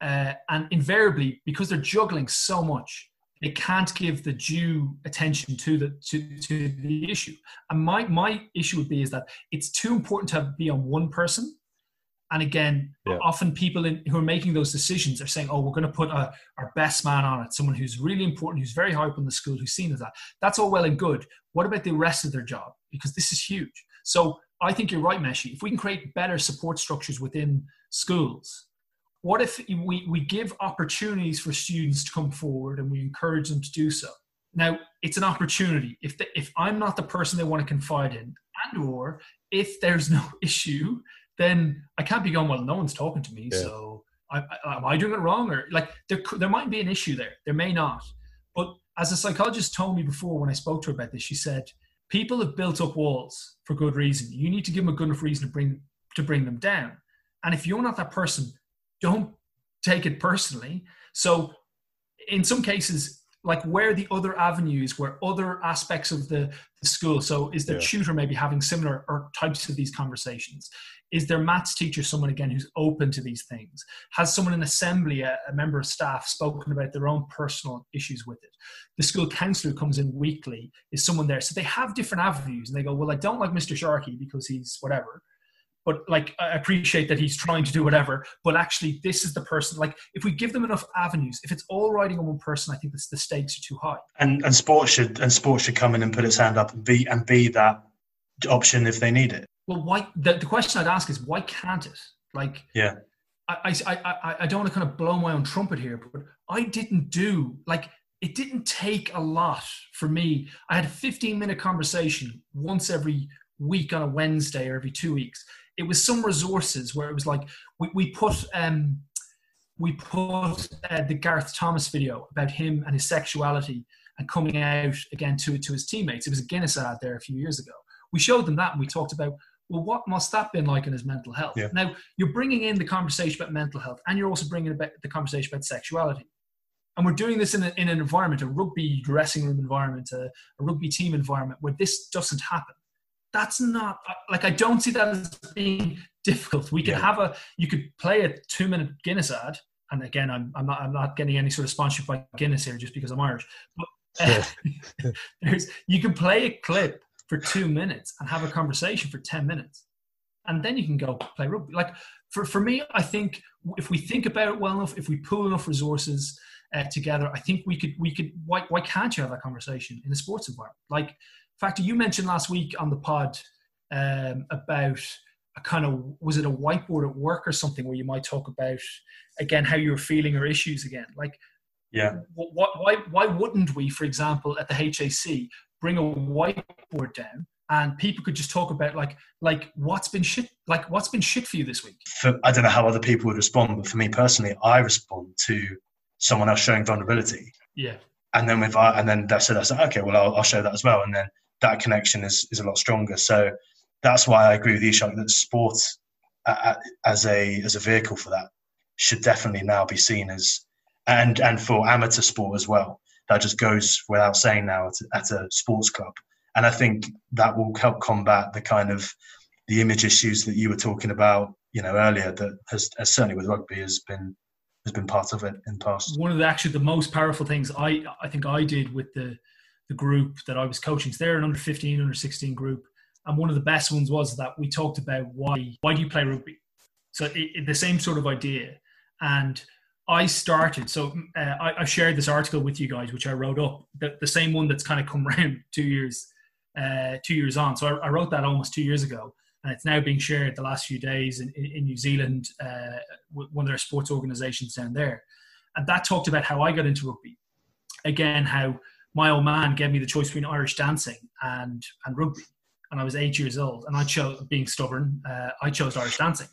Uh, and invariably, because they're juggling so much, they can't give the due attention to the to, to the issue. And my my issue would be is that it's too important to have, be on one person. And again, yeah. often people in, who are making those decisions are saying, "Oh, we're going to put a, our best man on it, someone who's really important, who's very high up in the school, who's seen as that." That's all well and good. What about the rest of their job? Because this is huge. So I think you're right, Meshi. If we can create better support structures within schools, what if we, we give opportunities for students to come forward and we encourage them to do so? Now it's an opportunity. If the, if i'm not the person they want to confide in and or if there's no issue then i can't be going well no one's talking to me yeah. so I, I, am i doing it wrong? Or like there, there might be an issue there. There may not. But as a psychologist told me before when i spoke to her about this she said people have built up walls for good reason. You need to give them a good enough reason to bring to bring them down. And if you're not that person, don't take it personally. So in some cases, like where the other avenues, where other aspects of the, the school. So is the yeah. tutor maybe having similar or types of these conversations? Is their maths teacher someone again who's open to these things? Has someone in assembly, a, a member of staff, spoken about their own personal issues with it? The school counsellor comes in weekly. Is someone there? So they have different avenues, and they go, "Well, I don't like Mr. Sharkey because he's whatever." But like I appreciate that he's trying to do whatever. But actually, this is the person. Like, if we give them enough avenues, if it's all riding on one person, I think the stakes are too high. And and sports should and sports should come in and put its hand up and be and be that option if they need it. Well, why? The, the question I'd ask is why can't it? Like, yeah. I, I, I, I don't want to kind of blow my own trumpet here, but I didn't do like it didn't take a lot for me. I had a 15 minute conversation once every week on a Wednesday or every two weeks it was some resources where it was like we, we put um, we put uh, the Gareth Thomas video about him and his sexuality and coming out again to to his teammates. It was a Guinness ad there a few years ago. We showed them that and we talked about well, what must that been like in his mental health? Yeah. Now you're bringing in the conversation about mental health and you're also bringing about the conversation about sexuality. And we're doing this in, a, in an environment, a rugby dressing room environment, a, a rugby team environment where this doesn't happen that's not like I don't see that as being difficult. We could yeah. have a you could play a two minute Guinness ad, and again, I'm, I'm not I'm not getting any sort of sponsorship by Guinness here just because I'm Irish. But uh, there's you can play a clip for two minutes and have a conversation for ten minutes, and then you can go play rugby. Like for for me, I think if we think about it well enough, if we pull enough resources. Uh, together, I think we could. We could. Why? Why can't you have that conversation in a sports environment? Like, Factor, you mentioned last week on the pod um, about a kind of was it a whiteboard at work or something where you might talk about again how you're feeling or issues again? Like yeah. what, why why wouldn't we for example at the HAC bring a whiteboard down and people could just talk about like like what's been shit like what's been shit for you this week? For, i don't know how other people would respond but for me personally i respond to someone else showing vulnerability. Yeah. And then i and then that's it. That's like, okay well I'll, I'll show that as well. And then that connection is, is a lot stronger. So that's why I agree with Ishak that sport uh, as a as a vehicle for that should definitely now be seen as and and for amateur sport as well. That just goes without saying now at, at a sports club, and I think that will help combat the kind of the image issues that you were talking about, you know, earlier. That has, has certainly with rugby has been has been part of it in the past. One of the actually the most powerful things I I think I did with the the group that I was coaching. So they're an under 15, under 16 group. And one of the best ones was that we talked about why why do you play rugby? So it, it, the same sort of idea. And I started, so uh, I, I, shared this article with you guys, which I wrote up, the, the same one that's kind of come around two years, uh, two years on. So I, I, wrote that almost two years ago, and it's now being shared the last few days in, in New Zealand, uh, one of their sports organizations down there. And that talked about how I got into rugby. Again, how my old man gave me the choice between Irish dancing and and rugby, and I was eight years old, and I chose being stubborn. Uh, I chose Irish dancing,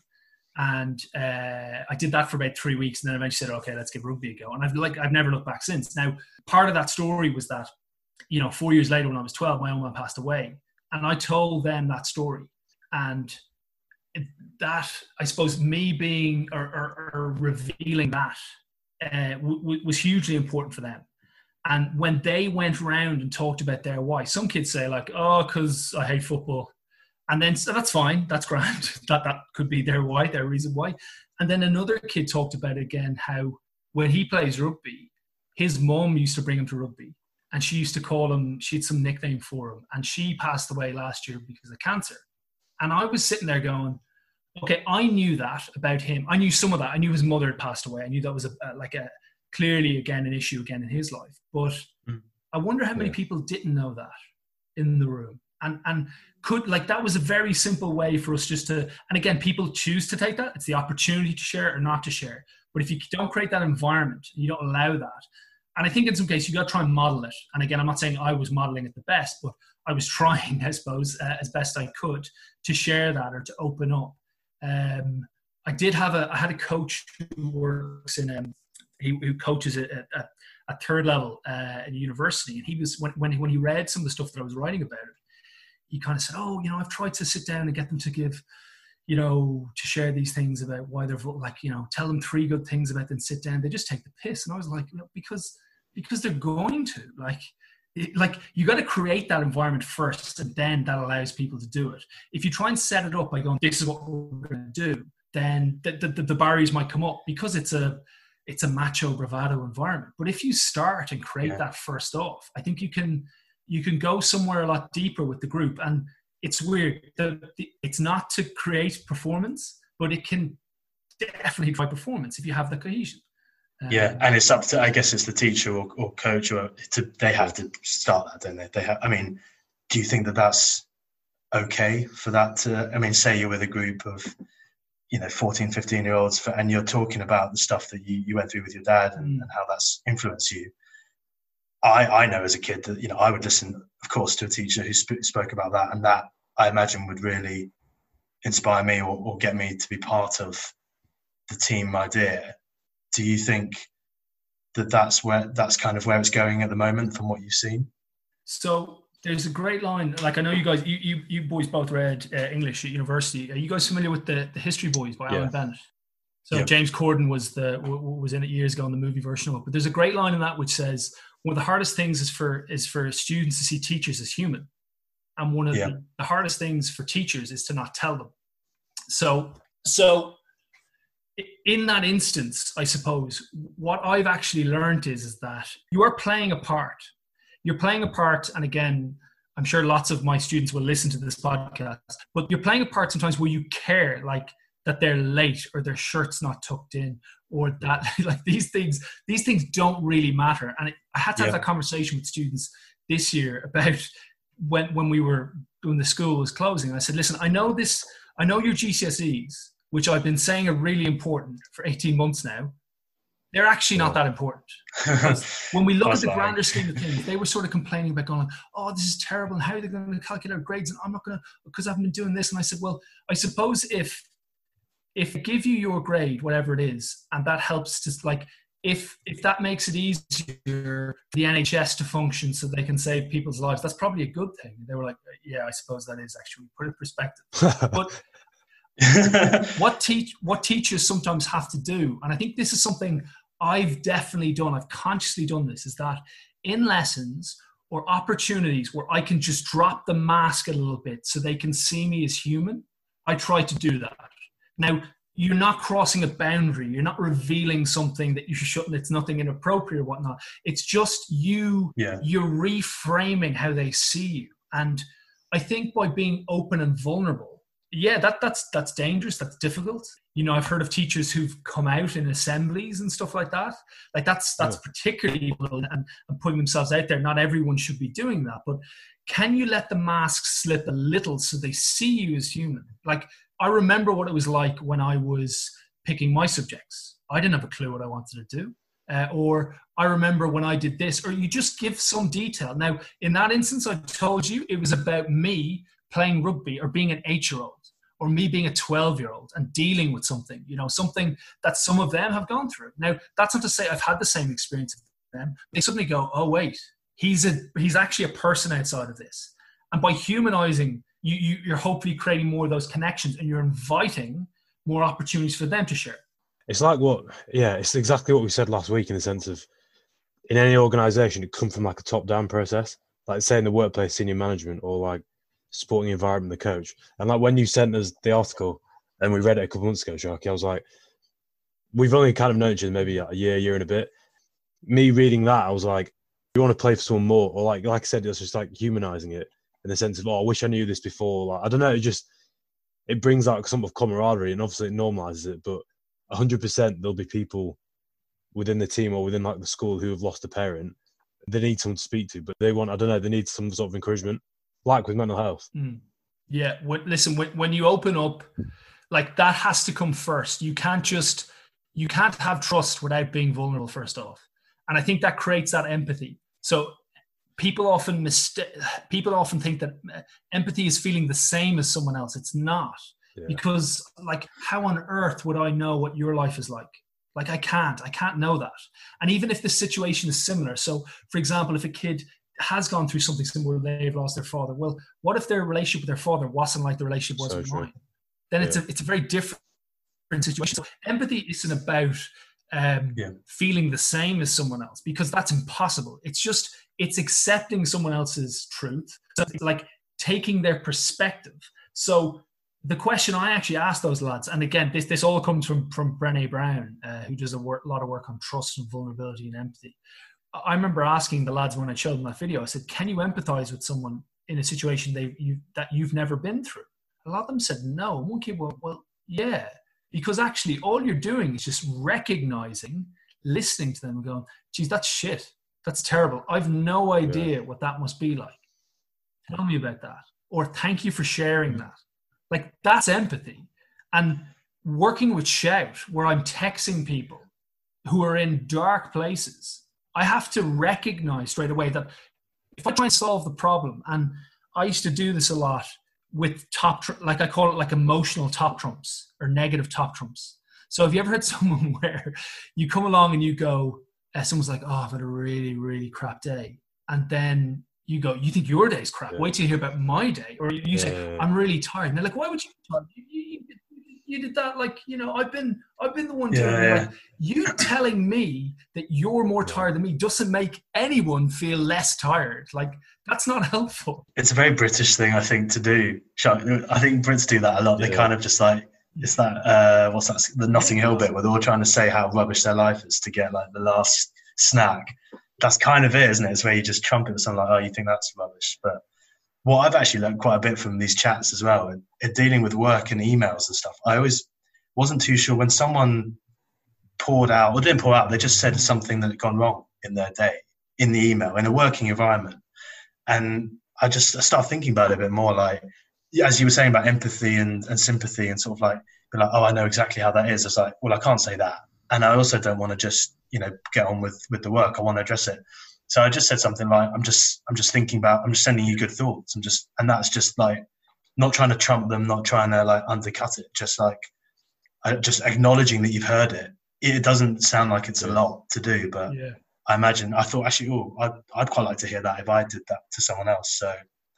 and uh, I did that for about three weeks, and then eventually said, "Okay, let's give rugby a go." And I've like I've never looked back since. Now, part of that story was that, you know, four years later when I was twelve, my old man passed away, and I told them that story, and that I suppose me being or, or, or revealing that uh, w- w- was hugely important for them and when they went around and talked about their why, some kids say like, "Oh, because I hate football," and then so that's fine, that's grand. that that could be their why, their reason why. And then another kid talked about again how when he plays rugby, his mom used to bring him to rugby, and she used to call him. She had some nickname for him, and she passed away last year because of cancer. And I was sitting there going, okay, I knew that about him. I knew some of that. I knew his mother had passed away. I knew that was a, a like a clearly again an issue again in his life. But mm. I wonder how many yeah. people didn't know that in the room. And and could like that was a very simple way for us just to and again people choose to take that. It's the opportunity to share or not to share. But if you don't create that environment, you don't allow that. And I think in some cases you got to try and model it. And again, I'm not saying I was modeling it the best, but I was trying, I suppose, uh, as best I could to share that or to open up. Um, I did have a, I had a coach who works in um, he, who coaches at, at third level uh, at university, and he was when when he, when he read some of the stuff that I was writing about he kind of said, "Oh, you know, I've tried to sit down and get them to give." you know, to share these things about why they're like, you know, tell them three good things about them, sit down. They just take the piss. And I was like, you know, because because they're going to like like you got to create that environment first and then that allows people to do it if you try and set it up by going this is what we're going to do then the, the, the barriers might come up because it's a it's a macho bravado environment but if you start and create yeah. that first off i think you can you can go somewhere a lot deeper with the group and it's weird the, the, it's not to create performance but it can definitely drive performance if you have the cohesion um, yeah, and it's up to I guess it's the teacher or, or coach or to, they have to start that, don't they? They have. I mean, do you think that that's okay for that to? I mean, say you're with a group of you know 14 15 year olds for, and you're talking about the stuff that you, you went through with your dad and, mm. and how that's influenced you I, I know as a kid that you know I would listen, of course, to a teacher who sp- spoke about that, and that I imagine would really inspire me or, or, get me to be part of the team idea do you think that that's where that's kind of where it's going at the moment from what you've seen? So there's a great line. Like I know you guys, you you, you boys both read uh, English at university. Are you guys familiar with the the History Boys by yeah. Alan Bennett? So James Corden was the was in it years ago in the movie version of it. But there's a great line in that which says one of the hardest things is for is for students to see teachers as human, and one of yeah. the, the hardest things for teachers is to not tell them. So so in that instance, I suppose what I've actually learned is, is that you are playing a part. You're playing a part, and again, I'm sure lots of my students will listen to this podcast, but you're playing a part sometimes where you care, like that they're late or their shirt's not tucked in or that like these things these things don't really matter and i had to have yeah. that conversation with students this year about when when we were when the school was closing i said listen i know this i know your gcse's which I've been saying are really important for 18 months now, they're actually not that important. when we look at the grander scheme of things, they were sort of complaining about going, oh, this is terrible, and how are they going to calculate grades? And I'm not going to, because I haven't been doing this. And I said, well, I suppose if if I give you your grade, whatever it is, and that helps to like if if that makes it easier for the NHS to function so they can save people's lives, that's probably a good thing. They were like, yeah, I suppose that is actually put it in perspective. but what teach what teachers sometimes have to do, and I think this is something I've definitely done. I've consciously done this. Is that in lessons or opportunities where I can just drop the mask a little bit so they can see me as human. I try to do that. Now, you're not crossing a boundary. You're not revealing something that you shouldn't. It's nothing inappropriate or whatnot. It's just you. Yeah. You're reframing how they see you, and I think by being open and vulnerable, yeah, that that's that's dangerous. That's difficult. You know, I've heard of teachers who've come out in assemblies and stuff like that. Like that's that's yeah. particularly and, and putting themselves out there. Not everyone should be doing that, but can you let the mask slip a little so they see you as human? Like I remember what it was like when I was picking my subjects. I didn't have a clue what I wanted to do. Uh, or I remember when I did this, or you just give some detail. Now, in that instance, I told you it was about me playing rugby or being an eight year old or me being a 12 year old and dealing with something, you know, something that some of them have gone through. Now, that's not to say I've had the same experience with them. They suddenly go, oh, wait, he's, a, he's actually a person outside of this. And by humanizing, you, you, you're hopefully creating more of those connections and you're inviting more opportunities for them to share. It's like what, yeah, it's exactly what we said last week in the sense of in any organization, it comes from like a top down process, like say in the workplace, senior management, or like sporting environment, the coach. And like when you sent us the article and we read it a couple months ago, Sharkey, I was like, we've only kind of known each other maybe a year, year and a bit. Me reading that, I was like, you want to play for someone more, or like like I said, it's just like humanizing it in the sense of, oh, I wish I knew this before. Like I don't know, it just it brings out some of camaraderie and obviously it normalizes it. But hundred percent, there'll be people within the team or within like the school who have lost a parent. They need someone to speak to, but they want I don't know, they need some sort of encouragement like with mental health. Mm. Yeah. listen, when, when you open up, like that has to come first. You can't just, you can't have trust without being vulnerable first off. And I think that creates that empathy. So people often mistake, people often think that empathy is feeling the same as someone else. It's not. Yeah. Because like, how on earth would I know what your life is like? Like I can't, I can't know that. And even if the situation is similar, so for example, if a kid has gone through something similar, they've lost their father. Well, what if their relationship with their father wasn't like the relationship was so with true. mine? then it's a it's a very different situation. So empathy isn't about um, Yeah. feeling the same as someone else because that's impossible. It's just it's accepting someone else's truth, so it's like taking their perspective. So the question I actually asked those lads, and again, this this all comes from from Brené Brown, uh, who does a work, lot of work on trust and vulnerability and empathy. I remember asking the lads when I showed them that video. I said, "Can you empathize with someone in a situation they you that you've never been through?" A lot of them said no. One kid went, "Well, yeah," because actually all you're doing is just recognizing, listening to them, and going, "Geez, that's shit. That's terrible. I've no idea what that must be like. Tell me about that." Or thank you for sharing mm. that. Like that's empathy. And working with Shout, where I'm texting people who are in dark places, I have to recognize straight away that if I try and solve the problem, and I used to do this a lot with top, tr- like I call it like emotional top trumps or negative top trumps. So have you ever had someone where you come along and you go, uh, someone's like, oh, I've had a really, really crap day. And then you go, you think your day's crap. Yeah. Wait till you hear about my day. Or you, you say, Yeah. I'm really tired. And they're like, why would you? You, you, you, you did that like you know I've been I've been the one doing Yeah, it. yeah. Like, you telling me that you're more tired than me doesn't make anyone feel less tired. Like that's not helpful. It's a very British thing, I think, to do. Chuck, I think Brits do that a lot. They Yeah. kind of just like it's that uh, what's that? The Notting Hill bit where they're all trying to say how rubbish their life is to get like the last snack. That's kind of it, isn't it? It's where you just trumpet with something like, "Oh, you think that's rubbish," but what I've actually learned quite a bit from these chats as well, and, and dealing with work and emails and stuff. I always wasn't too sure when someone poured out or didn't pour out. They just said something that had gone wrong in their day in the email in a working environment, and I just I started thinking about it a bit more. Like as you were saying about empathy and, and sympathy, and sort of like be like, oh, I know exactly how that is. I was like, well, I can't say that, and I also don't want to just you know get on with with the work. I want to address it. So I just said something like, I'm just I'm just thinking about I'm just sending you good thoughts. I'm just and that's just like not trying to trump them, not trying to like undercut it. Just like uh, just acknowledging that you've heard it. It doesn't sound like it's a lot to do, but Yeah. I imagine I thought actually, oh, I'd, I'd quite like to hear that if I did that to someone else. So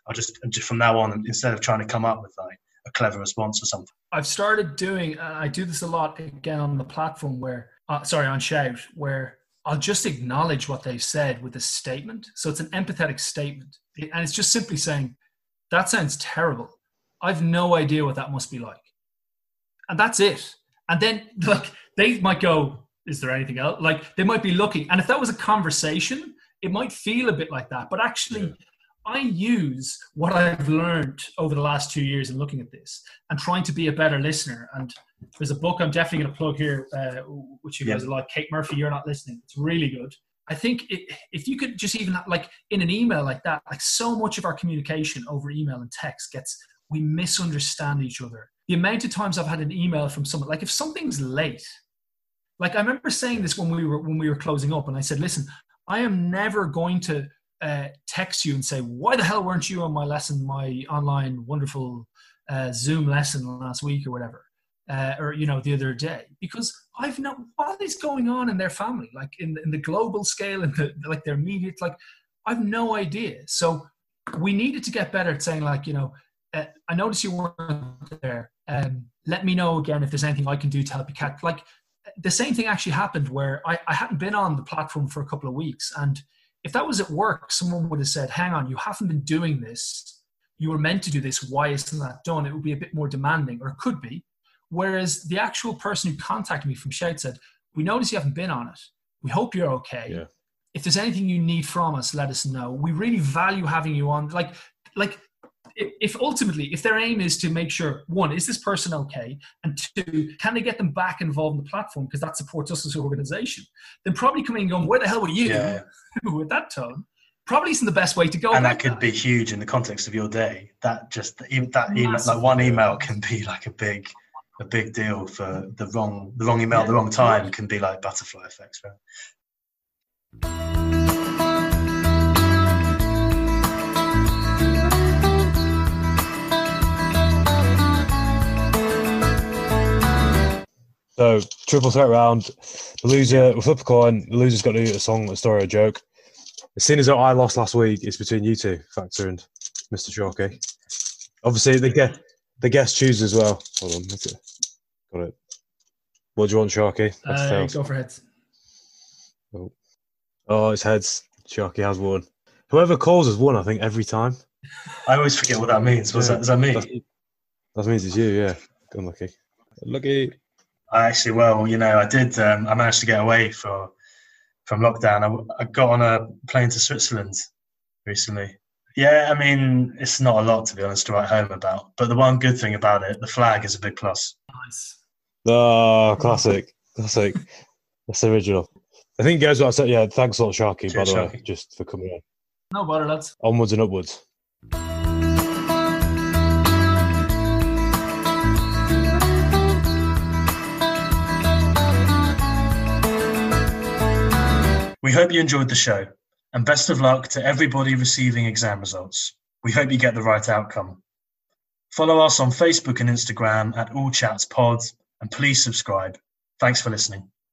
I'll just, just from now on, instead of trying to come up with like a clever response or something. I've started doing, and I do this a lot again on the platform where, uh, sorry, on Shout, where I'll just acknowledge what they've said with a statement. So it's an empathetic statement. And it's just simply saying, that sounds terrible. I've no idea what that must be like. And that's it. And then, like, they might go, is there anything else? Like, they might be looking. And if that was a conversation, it might feel a bit like that. But actually, Yeah. I use what I've learned over the last two years in looking at this and trying to be a better listener. And there's a book I'm definitely going to plug here, uh, which you Yeah. guys like. Kate Murphy, You're Not Listening. It's really good. I think it, if you could just even like in an email like that, like so much of our communication over email and text gets, we misunderstand each other. The amount of times I've had an email from someone, like if something's late, like I remember saying this when we were when we were closing up, and I said, "Listen, I am never going to uh, text you and say, why the hell weren't you on my lesson, my online wonderful uh, Zoom lesson last week or whatever, uh, or you know the other day? Because I've no what is going on in their family, like in the, in the global scale, and the, like their immediate, like I've no idea. So we needed to get better at saying, like you know, uh, I noticed you weren't there. Um, let me know again if there's anything I can do to help you catch. Like the same thing actually happened where I, I hadn't been on the platform for a couple of weeks. And if that was at work, someone would have said, hang on, you haven't been doing this. You were meant to do this. Why isn't that done? It would be a bit more demanding, or it could be. Whereas the actual person who contacted me from Shout said, we notice you haven't been on it. We hope you're okay. Yeah. If there's anything you need from us, let us know. We really value having you on. Like, like if if ultimately if their aim is to make sure one is this person okay and two can they get them back involved in the platform because that supports us as an organization then probably coming and going where the hell were you Yeah. with that tone probably isn't the best way to go and that could be huge in the context of your day. That just even that email, like one email can be like a big, a big deal for the wrong, the wrong email, at the wrong time can be like butterfly effects. Right? So triple threat round. The loser, we flip a coin. The loser's got to do a song, a story, a joke. As soon as I lost last week, it's between you two, Factor and Mr. Chalky. Obviously, the guest, The guest chooses as well. Hold on, that's it. Got it. What do you want, Sharkey? Heads, Uh, tails? go for heads. Oh, it's heads. Sharkey has won. Whoever calls has won, I think, every time. I always forget what that means. What's Yeah. that? Does that mean? That's, that means it's you, yeah. Unlucky. Lucky. I actually, well, you know, I did. Um, I managed to get away for from lockdown. I, I got on a plane to Switzerland recently. Yeah, I mean, it's not a lot to be honest to write home about. But the one good thing about it, the flag is a big plus. Nice. Oh, classic. Classic. That's the original. I think, guys, what I said, yeah, thanks a lot, Sharkey, by Cheers, the way, just for coming on. No bother, lads. Onwards and upwards. We hope you enjoyed the show, and best of luck to everybody receiving exam results. We hope you get the right outcome. Follow us on Facebook and Instagram at All Chats Pod, and please subscribe. Thanks for listening.